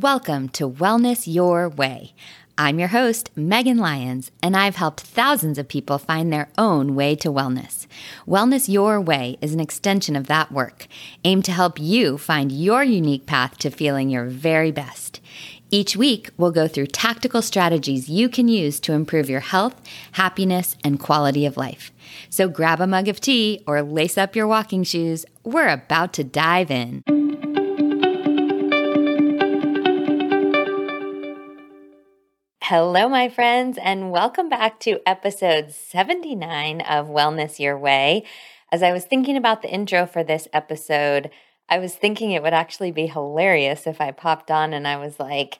Welcome to Wellness Your Way. I'm your host, Megan Lyons, and I've helped thousands of people find their own way to wellness. Wellness Your Way is an extension of that work, aimed to help you find your unique path to feeling your very best. Each week, we'll go through tactical strategies you can use to improve your health, happiness, and quality of life. So grab a mug of tea or lace up your walking shoes. We're about to dive in. Hello, my friends, and welcome back to episode 79 of Wellness Your Way. As I was thinking about the intro for this episode, I was thinking it would actually be hilarious if I popped on and I was like,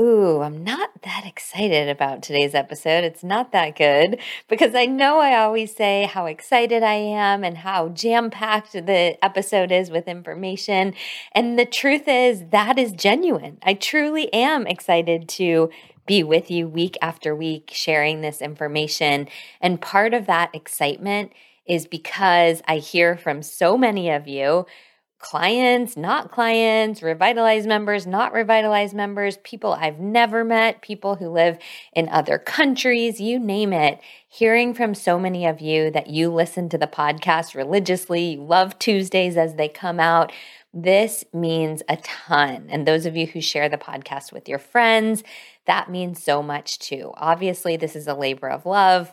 Ooh, I'm not that excited about today's episode. It's not that good because I know I always say how excited I am and how jam packed the episode is with information. And the truth is, that is genuine. I truly am excited to be with you week after week sharing this information. And part of that excitement is because I hear from so many of you clients, not clients, revitalized members, not revitalized members, people I've never met, people who live in other countries, you name it. Hearing from so many of you that you listen to the podcast religiously, you love Tuesdays as they come out. This means a ton. And those of you who share the podcast with your friends, that means so much too. Obviously, this is a labor of love.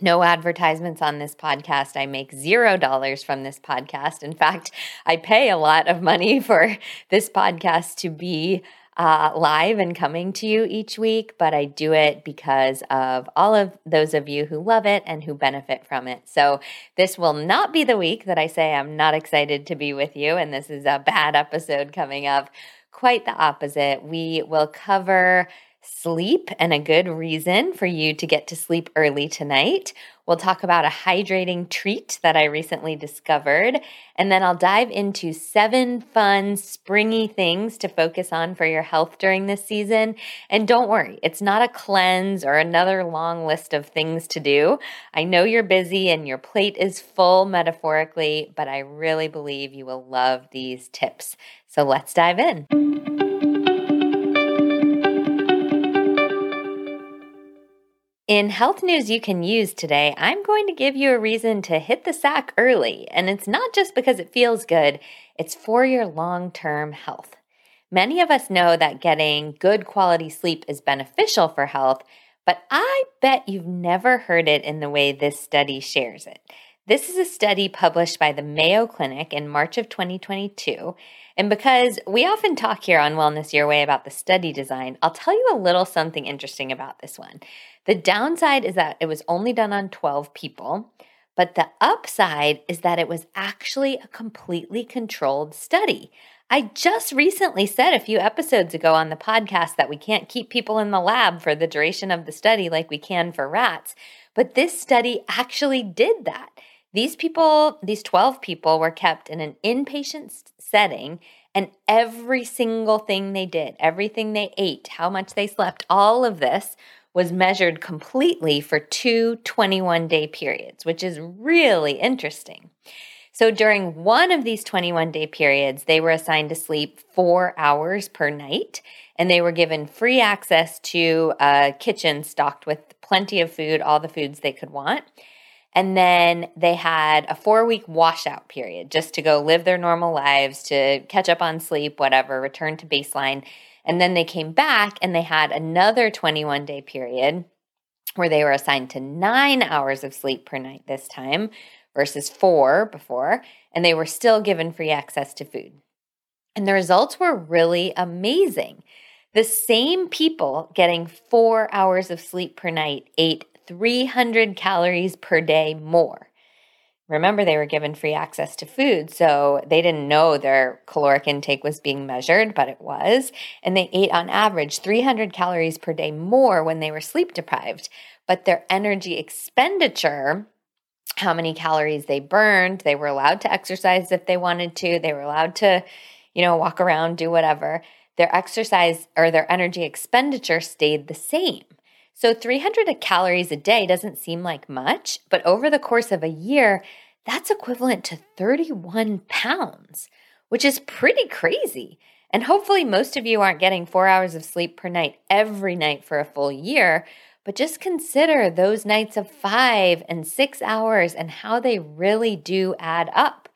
No advertisements on this podcast. I make zero dollars from this podcast. In fact, I pay a lot of money for this podcast to be uh, live and coming to you each week, but I do it because of all of those of you who love it and who benefit from it. So, this will not be the week that I say I'm not excited to be with you and this is a bad episode coming up. Quite the opposite. We will cover sleep and a good reason for you to get to sleep early tonight. We'll talk about a hydrating treat that I recently discovered, and then I'll dive into seven fun, springy things to focus on for your health during this season. And don't worry, it's not a cleanse or another long list of things to do. I know you're busy and your plate is full metaphorically, but I really believe you will love these tips. So let's dive in. In health news you can use today, I'm going to give you a reason to hit the sack early. And it's not just because it feels good, it's for your long term health. Many of us know that getting good quality sleep is beneficial for health, but I bet you've never heard it in the way this study shares it. This is a study published by the Mayo Clinic in March of 2022. And because we often talk here on Wellness Your Way about the study design, I'll tell you a little something interesting about this one. The downside is that it was only done on 12 people, but the upside is that it was actually a completely controlled study. I just recently said a few episodes ago on the podcast that we can't keep people in the lab for the duration of the study like we can for rats, but this study actually did that. These people, these 12 people, were kept in an inpatient setting, and every single thing they did, everything they ate, how much they slept, all of this was measured completely for two 21 day periods, which is really interesting. So during one of these 21 day periods, they were assigned to sleep four hours per night, and they were given free access to a kitchen stocked with plenty of food, all the foods they could want. And then they had a four week washout period just to go live their normal lives, to catch up on sleep, whatever, return to baseline. And then they came back and they had another 21 day period where they were assigned to nine hours of sleep per night this time versus four before. And they were still given free access to food. And the results were really amazing. The same people getting four hours of sleep per night ate 300 calories per day more. Remember, they were given free access to food, so they didn't know their caloric intake was being measured, but it was. And they ate on average 300 calories per day more when they were sleep deprived. But their energy expenditure, how many calories they burned, they were allowed to exercise if they wanted to, they were allowed to, you know, walk around, do whatever. Their exercise or their energy expenditure stayed the same. So 300 calories a day doesn't seem like much, but over the course of a year, that's equivalent to 31 pounds, which is pretty crazy. And hopefully, most of you aren't getting four hours of sleep per night every night for a full year, but just consider those nights of five and six hours and how they really do add up.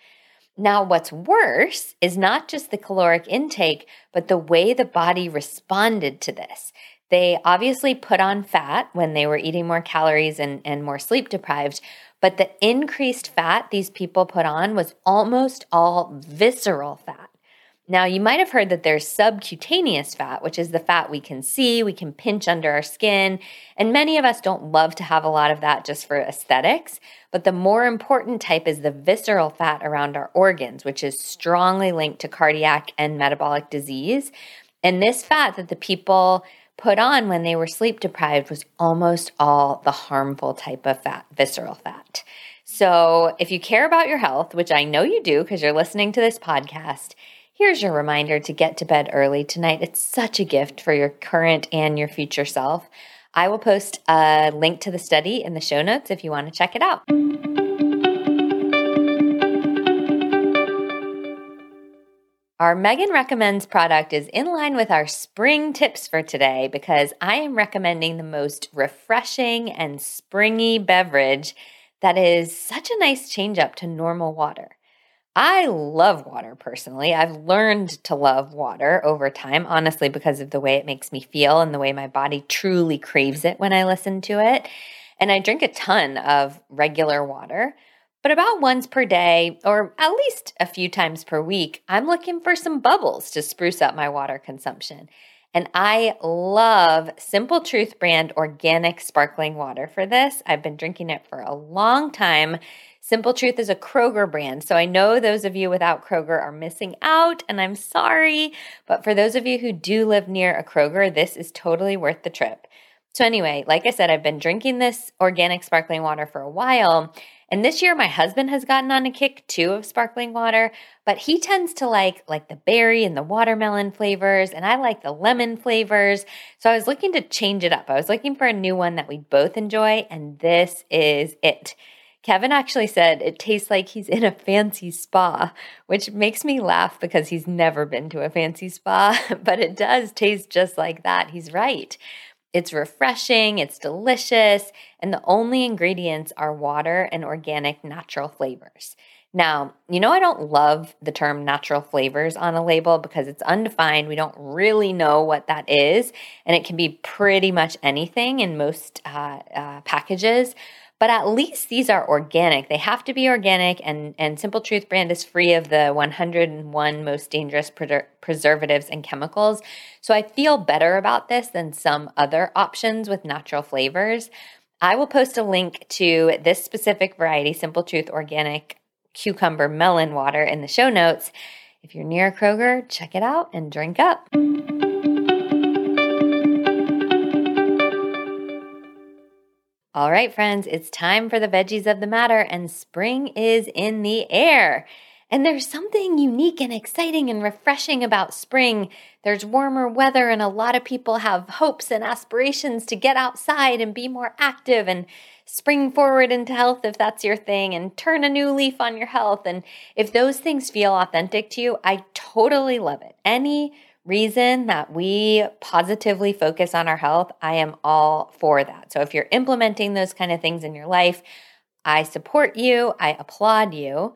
Now, what's worse is not just the caloric intake, but the way the body responded to this. They obviously put on fat when they were eating more calories and, and more sleep deprived, but the increased fat these people put on was almost all visceral fat. Now, you might have heard that there's subcutaneous fat, which is the fat we can see, we can pinch under our skin, and many of us don't love to have a lot of that just for aesthetics. But the more important type is the visceral fat around our organs, which is strongly linked to cardiac and metabolic disease. And this fat that the people put on when they were sleep deprived was almost all the harmful type of fat, visceral fat. So, if you care about your health, which I know you do because you're listening to this podcast, here's your reminder to get to bed early tonight. It's such a gift for your current and your future self. I will post a link to the study in the show notes if you want to check it out. Our Megan Recommends product is in line with our spring tips for today because I am recommending the most refreshing and springy beverage that is such a nice change up to normal water. I love water personally. I've learned to love water over time, honestly, because of the way it makes me feel and the way my body truly craves it when I listen to it. And I drink a ton of regular water. But about once per day, or at least a few times per week, I'm looking for some bubbles to spruce up my water consumption. And I love Simple Truth brand organic sparkling water for this. I've been drinking it for a long time. Simple Truth is a Kroger brand. So I know those of you without Kroger are missing out, and I'm sorry. But for those of you who do live near a Kroger, this is totally worth the trip. So, anyway, like I said, I've been drinking this organic sparkling water for a while. And this year my husband has gotten on a kick too of sparkling water, but he tends to like like the berry and the watermelon flavors and I like the lemon flavors. So I was looking to change it up. I was looking for a new one that we'd both enjoy and this is it. Kevin actually said it tastes like he's in a fancy spa, which makes me laugh because he's never been to a fancy spa, but it does taste just like that. He's right. It's refreshing, it's delicious, and the only ingredients are water and organic natural flavors. Now, you know, I don't love the term natural flavors on a label because it's undefined. We don't really know what that is, and it can be pretty much anything in most uh, uh, packages but at least these are organic. They have to be organic, and, and Simple Truth brand is free of the 101 most dangerous pre- preservatives and chemicals. So I feel better about this than some other options with natural flavors. I will post a link to this specific variety, Simple Truth Organic Cucumber Melon Water, in the show notes. If you're near Kroger, check it out and drink up. All right, friends, it's time for the veggies of the matter, and spring is in the air. And there's something unique and exciting and refreshing about spring. There's warmer weather, and a lot of people have hopes and aspirations to get outside and be more active and spring forward into health if that's your thing, and turn a new leaf on your health. And if those things feel authentic to you, I totally love it. Any reason that we positively focus on our health, I am all for that. So if you're implementing those kind of things in your life, I support you, I applaud you.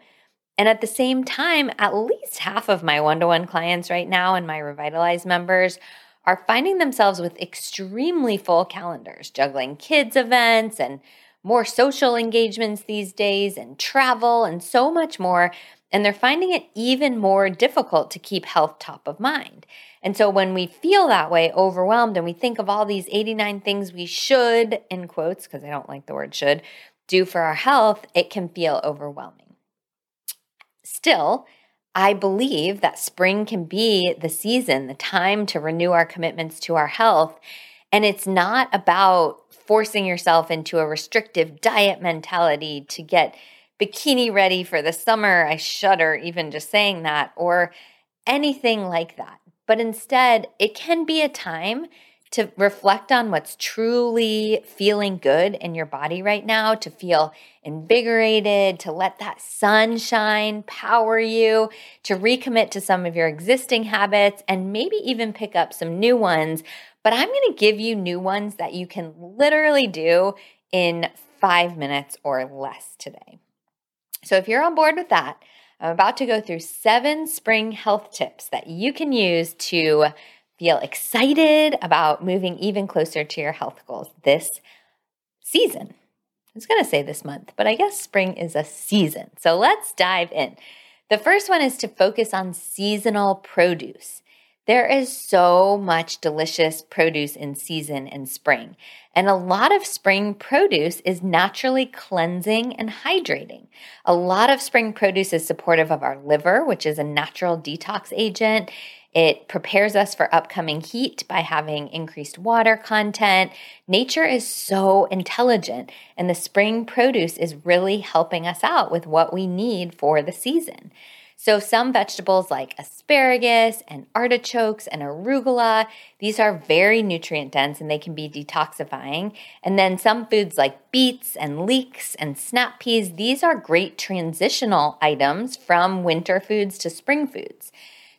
And at the same time, at least half of my one to one clients right now and my Revitalize members are finding themselves with extremely full calendars, juggling kids' events and more social engagements these days, and travel, and so much more and they're finding it even more difficult to keep health top of mind. And so when we feel that way, overwhelmed, and we think of all these 89 things we should, in quotes, because I don't like the word should, do for our health, it can feel overwhelming. Still, I believe that spring can be the season, the time to renew our commitments to our health. And it's not about forcing yourself into a restrictive diet mentality to get bikini ready for the summer. I shudder even just saying that, or anything like that. But instead, it can be a time to reflect on what's truly feeling good in your body right now, to feel invigorated, to let that sunshine power you, to recommit to some of your existing habits, and maybe even pick up some new ones. But I'm going to give you new ones that you can literally do in five minutes or less today. So if you're on board with that, I'm about to go through seven spring health tips that you can use to feel excited about moving even closer to your health goals this season. I was going to say this month, but I guess spring is a season. So let's dive in. The first one is to focus on seasonal produce. There is so much delicious produce in season in spring, and a lot of spring produce is naturally cleansing and hydrating. A lot of spring produce is supportive of our liver, which is a natural detox agent. It prepares us for upcoming heat by having increased water content. Nature is so intelligent, and the spring produce is really helping us out with what we need for the season. So, some vegetables like asparagus and artichokes and arugula, these are very nutrient dense and they can be detoxifying. And then some foods like beets and leeks and snap peas, these are great transitional items from winter foods to spring foods.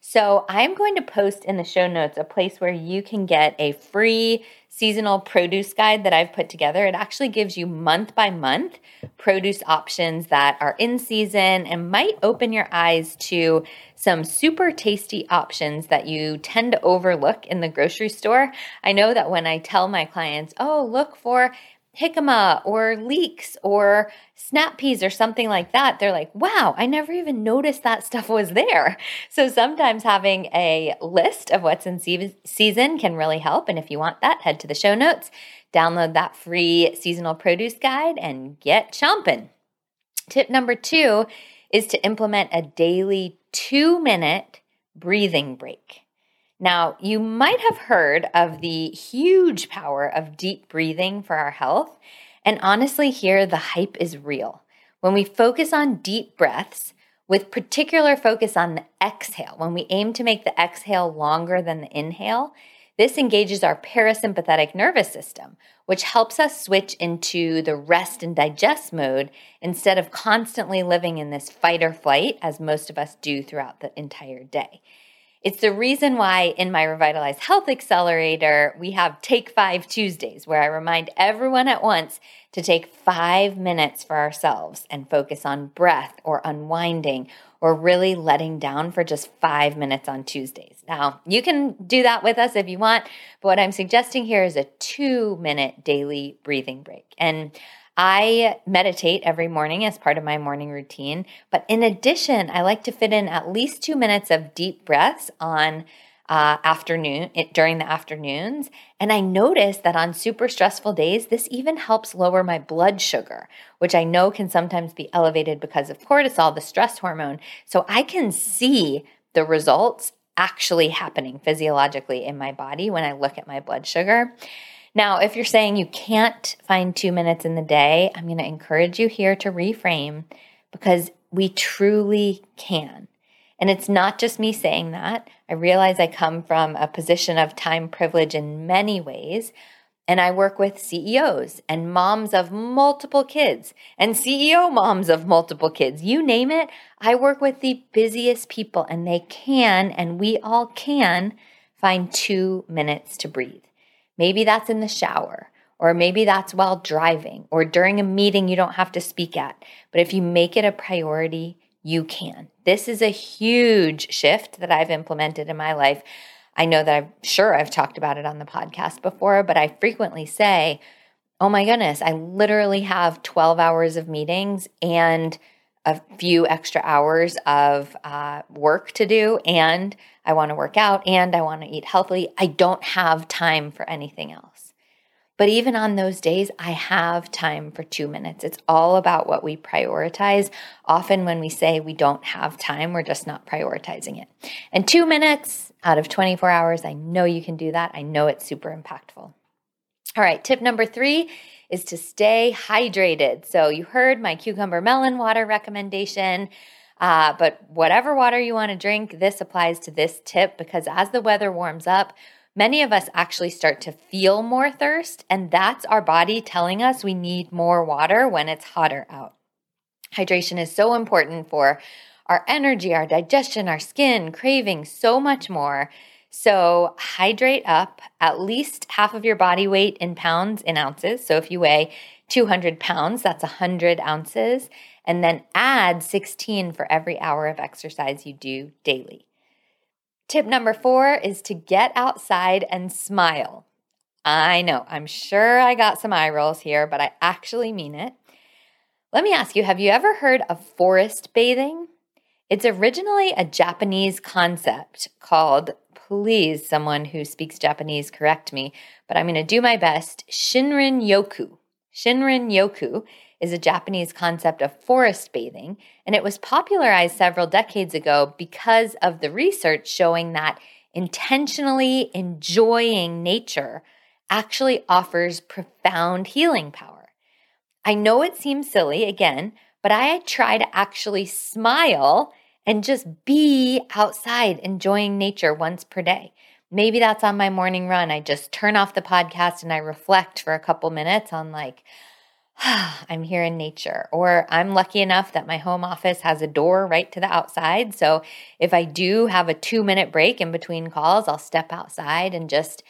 So I'm going to post in the show notes a place where you can get a free seasonal produce guide that I've put together. It actually gives you month by month produce options that are in season and might open your eyes to some super tasty options that you tend to overlook in the grocery store. I know that when I tell my clients, oh, look for jicama or leeks or snap peas or something like that, they're like, wow, I never even noticed that stuff was there. So sometimes having a list of what's in season can really help. And if you want that, head to the show notes, download that free seasonal produce guide, and get chomping. Tip number two is to implement a daily two minute breathing break. Now, you might have heard of the huge power of deep breathing for our health. And honestly, here the hype is real. When we focus on deep breaths, with particular focus on the exhale, when we aim to make the exhale longer than the inhale, this engages our parasympathetic nervous system, which helps us switch into the rest and digest mode instead of constantly living in this fight or flight as most of us do throughout the entire day. It's the reason why in my Revitalize Health Accelerator, we have Take Five Tuesdays, where I remind everyone at once to take five minutes for ourselves and focus on breath or unwinding or really letting down for just five minutes on Tuesdays. Now, you can do that with us if you want, but what I'm suggesting here is a two minute daily breathing break. And I meditate every morning as part of my morning routine. But in addition, I like to fit in at least two minutes of deep breaths on uh, afternoon it, during the afternoons. And I notice that on super stressful days, this even helps lower my blood sugar, which I know can sometimes be elevated because of cortisol, the stress hormone. So I can see the results actually happening physiologically in my body when I look at my blood sugar. Now, if you're saying you can't find two minutes in the day, I'm going to encourage you here to reframe because we truly can. And it's not just me saying that. I realize I come from a position of time privilege in many ways. And I work with CEOs and moms of multiple kids and CEO moms of multiple kids. You name it. I work with the busiest people, and they can, and we all can, find two minutes to breathe. Maybe that's in the shower, or maybe that's while driving, or during a meeting you don't have to speak at. But if you make it a priority, you can. This is a huge shift that I've implemented in my life. I know that I'm sure I've talked about it on the podcast before, but I frequently say, Oh my goodness, I literally have 12 hours of meetings and a few extra hours of uh, work to do, and I want to work out and I want to eat healthily. I don't have time for anything else. But even on those days, I have time for two minutes. It's all about what we prioritize. Often, when we say we don't have time, we're just not prioritizing it. And two minutes out of 24 hours, I know you can do that. I know it's super impactful. All right, tip number three is to stay hydrated. So, you heard my cucumber melon water recommendation. Uh, but whatever water you want to drink, this applies to this tip because as the weather warms up, many of us actually start to feel more thirst, and that's our body telling us we need more water when it's hotter out. Hydration is so important for our energy, our digestion, our skin, craving, so much more. So, hydrate up at least half of your body weight in pounds in ounces. So, if you weigh 200 pounds, that's 100 ounces. And then add 16 for every hour of exercise you do daily. Tip number four is to get outside and smile. I know, I'm sure I got some eye rolls here, but I actually mean it. Let me ask you have you ever heard of forest bathing? It's originally a Japanese concept called, please, someone who speaks Japanese correct me, but I'm going to do my best, Shinrin Yoku. Shinrin Yoku is a Japanese concept of forest bathing, and it was popularized several decades ago because of the research showing that intentionally enjoying nature actually offers profound healing power. I know it seems silly again, but I try to actually smile and just be outside enjoying nature once per day. Maybe that's on my morning run. I just turn off the podcast and I reflect for a couple minutes on, like, I'm here in nature. Or I'm lucky enough that my home office has a door right to the outside. So if I do have a two minute break in between calls, I'll step outside and just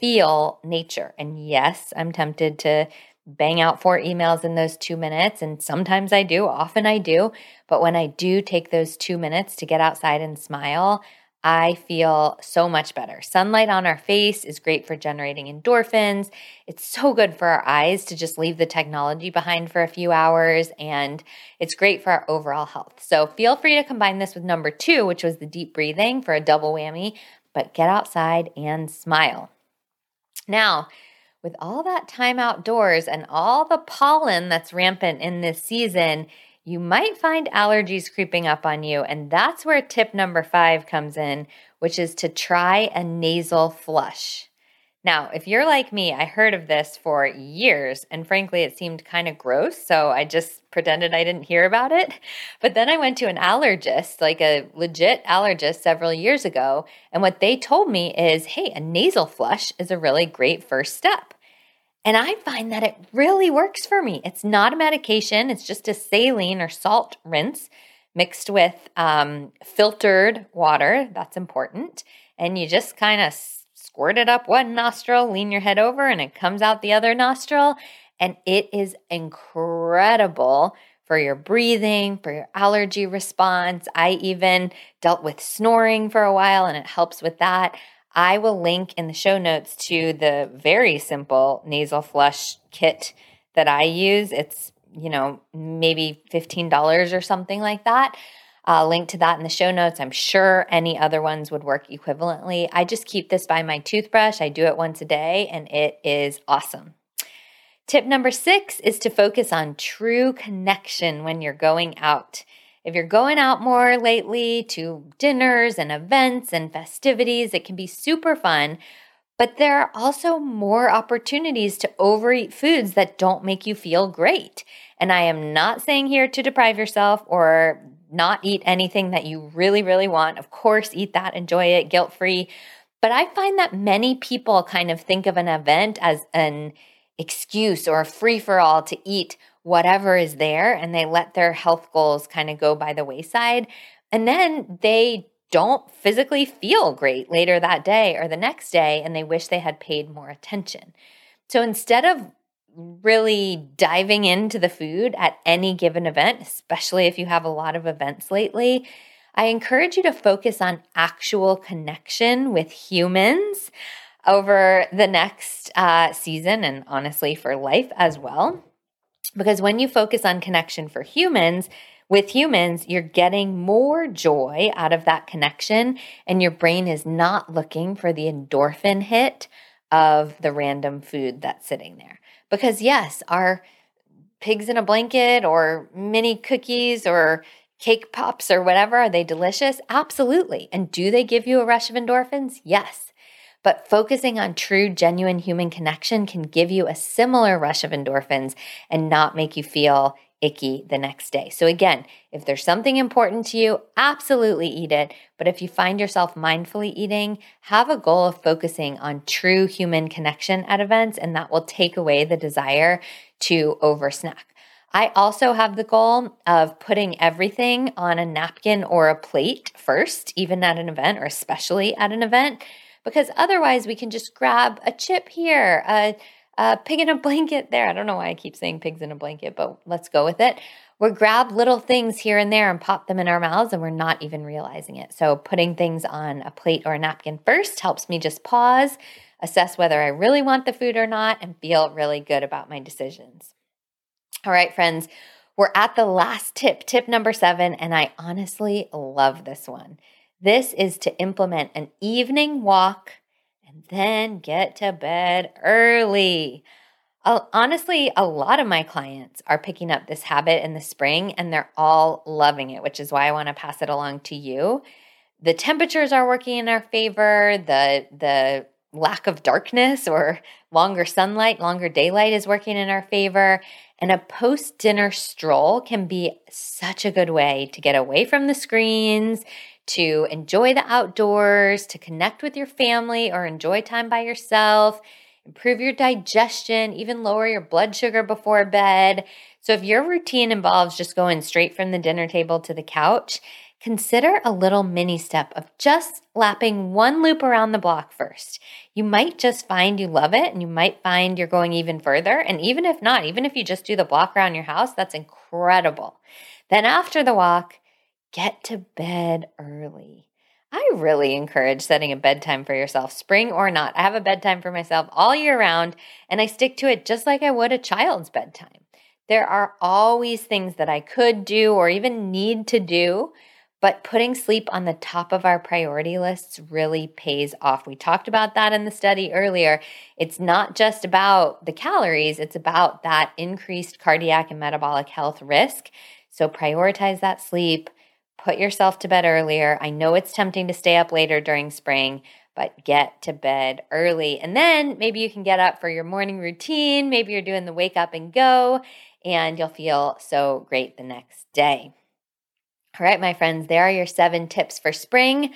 feel nature. And yes, I'm tempted to bang out four emails in those two minutes. And sometimes I do, often I do. But when I do take those two minutes to get outside and smile, I feel so much better. Sunlight on our face is great for generating endorphins. It's so good for our eyes to just leave the technology behind for a few hours, and it's great for our overall health. So feel free to combine this with number two, which was the deep breathing for a double whammy, but get outside and smile. Now, with all that time outdoors and all the pollen that's rampant in this season, you might find allergies creeping up on you. And that's where tip number five comes in, which is to try a nasal flush. Now, if you're like me, I heard of this for years, and frankly, it seemed kind of gross, so I just pretended I didn't hear about it. But then I went to an allergist, like a legit allergist, several years ago, and what they told me is hey, a nasal flush is a really great first step. And I find that it really works for me. It's not a medication, it's just a saline or salt rinse mixed with um, filtered water. That's important. And you just kind of squirt it up one nostril, lean your head over, and it comes out the other nostril. And it is incredible for your breathing, for your allergy response. I even dealt with snoring for a while, and it helps with that. I will link in the show notes to the very simple nasal flush kit that I use. It's, you know, maybe $15 or something like that. I'll link to that in the show notes. I'm sure any other ones would work equivalently. I just keep this by my toothbrush. I do it once a day and it is awesome. Tip number six is to focus on true connection when you're going out. If you're going out more lately to dinners and events and festivities, it can be super fun. But there are also more opportunities to overeat foods that don't make you feel great. And I am not saying here to deprive yourself or not eat anything that you really, really want. Of course, eat that, enjoy it, guilt free. But I find that many people kind of think of an event as an excuse or a free for all to eat whatever is there and they let their health goals kind of go by the wayside. And then they don't physically feel great later that day or the next day and they wish they had paid more attention. So instead of really diving into the food at any given event, especially if you have a lot of events lately, I encourage you to focus on actual connection with humans over the next uh, season and honestly for life as well. Because when you focus on connection for humans, with humans, you're getting more joy out of that connection, and your brain is not looking for the endorphin hit of the random food that's sitting there. Because, yes, our pigs in a blanket or mini cookies or cake pops or whatever, are they delicious? Absolutely. And do they give you a rush of endorphins? Yes. But focusing on true, genuine human connection can give you a similar rush of endorphins and not make you feel icky the next day. So, again, if there's something important to you, absolutely eat it. But if you find yourself mindfully eating, have a goal of focusing on true human connection at events, and that will take away the desire to over snack. I also have the goal of putting everything on a napkin or a plate first, even at an event or especially at an event, because otherwise we can just grab a chip here, a uh, pig in a blanket there. I don't know why I keep saying pigs in a blanket, but let's go with it. We grab little things here and there and pop them in our mouths, and we're not even realizing it. So, putting things on a plate or a napkin first helps me just pause, assess whether I really want the food or not, and feel really good about my decisions. All right, friends, we're at the last tip, tip number seven, and I honestly love this one. This is to implement an evening walk and then get to bed early. Honestly, a lot of my clients are picking up this habit in the spring and they're all loving it, which is why I want to pass it along to you. The temperatures are working in our favor, the the lack of darkness or longer sunlight, longer daylight is working in our favor. And a post dinner stroll can be such a good way to get away from the screens, to enjoy the outdoors, to connect with your family or enjoy time by yourself, improve your digestion, even lower your blood sugar before bed. So, if your routine involves just going straight from the dinner table to the couch, consider a little mini step of just lapping one loop around the block first. You might just find you love it and you might find you're going even further. And even if not, even if you just do the block around your house, that's incredible. Then after the walk, get to bed early. I really encourage setting a bedtime for yourself, spring or not. I have a bedtime for myself all year round, and I stick to it just like I would a child's bedtime. There are always things that I could do or even need to do, but putting sleep on the top of our priority lists really pays off. We talked about that in the study earlier. It's not just about the calories, it's about that increased cardiac and metabolic health risk. So prioritize that sleep Put yourself to bed earlier. I know it's tempting to stay up later during spring, but get to bed early. And then maybe you can get up for your morning routine. Maybe you're doing the wake up and go, and you'll feel so great the next day. All right, my friends, there are your seven tips for spring.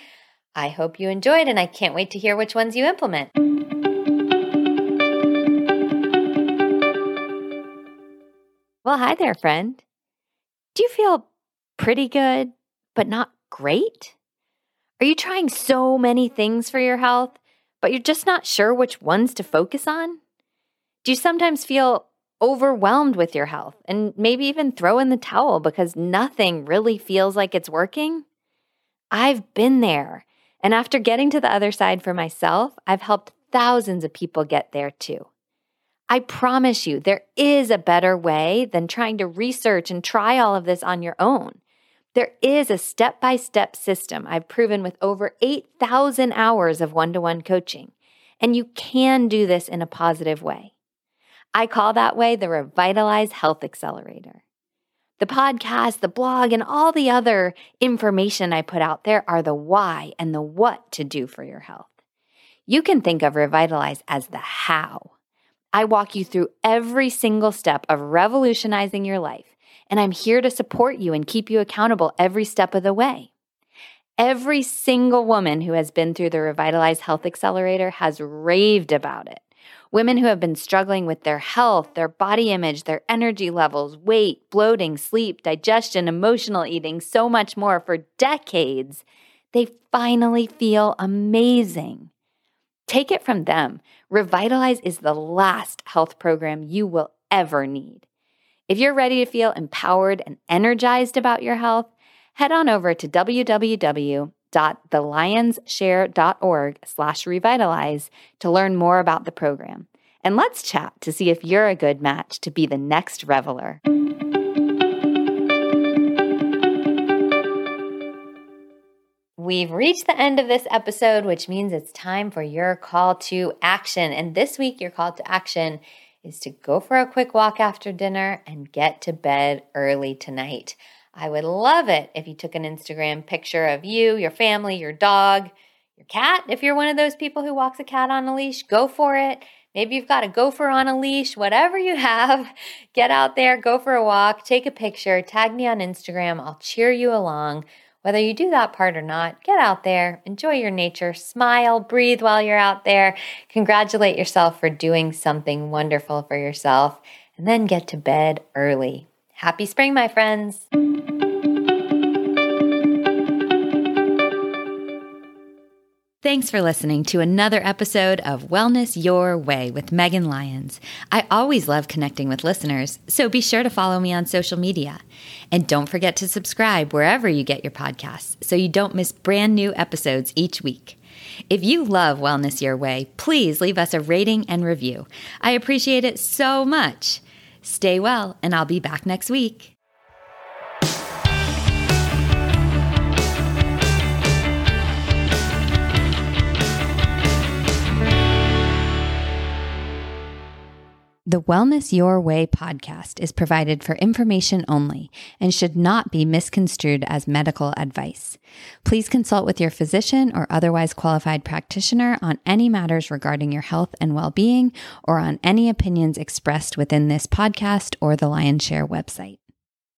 I hope you enjoyed, and I can't wait to hear which ones you implement. Well, hi there, friend. Do you feel pretty good? But not great? Are you trying so many things for your health, but you're just not sure which ones to focus on? Do you sometimes feel overwhelmed with your health and maybe even throw in the towel because nothing really feels like it's working? I've been there. And after getting to the other side for myself, I've helped thousands of people get there too. I promise you, there is a better way than trying to research and try all of this on your own. There is a step by step system I've proven with over 8,000 hours of one to one coaching, and you can do this in a positive way. I call that way the Revitalize Health Accelerator. The podcast, the blog, and all the other information I put out there are the why and the what to do for your health. You can think of Revitalize as the how. I walk you through every single step of revolutionizing your life and I'm here to support you and keep you accountable every step of the way. Every single woman who has been through the Revitalize Health Accelerator has raved about it. Women who have been struggling with their health, their body image, their energy levels, weight, bloating, sleep, digestion, emotional eating, so much more for decades, they finally feel amazing. Take it from them. Revitalize is the last health program you will ever need. If you're ready to feel empowered and energized about your health, head on over to www.thelyonsshare.org slash revitalize to learn more about the program. And let's chat to see if you're a good match to be the next reveler. We've reached the end of this episode, which means it's time for your call to action. And this week, your call to action is to go for a quick walk after dinner and get to bed early tonight. I would love it if you took an Instagram picture of you, your family, your dog, your cat. If you're one of those people who walks a cat on a leash, go for it. Maybe you've got a gopher on a leash, whatever you have, get out there, go for a walk, take a picture, tag me on Instagram. I'll cheer you along. Whether you do that part or not, get out there, enjoy your nature, smile, breathe while you're out there, congratulate yourself for doing something wonderful for yourself, and then get to bed early. Happy spring, my friends. Thanks for listening to another episode of Wellness Your Way with Megan Lyons. I always love connecting with listeners, so be sure to follow me on social media. And don't forget to subscribe wherever you get your podcasts so you don't miss brand new episodes each week. If you love Wellness Your Way, please leave us a rating and review. I appreciate it so much. Stay well, and I'll be back next week. The Wellness Your Way podcast is provided for information only and should not be misconstrued as medical advice. Please consult with your physician or otherwise qualified practitioner on any matters regarding your health and well being or on any opinions expressed within this podcast or the Lionshare website.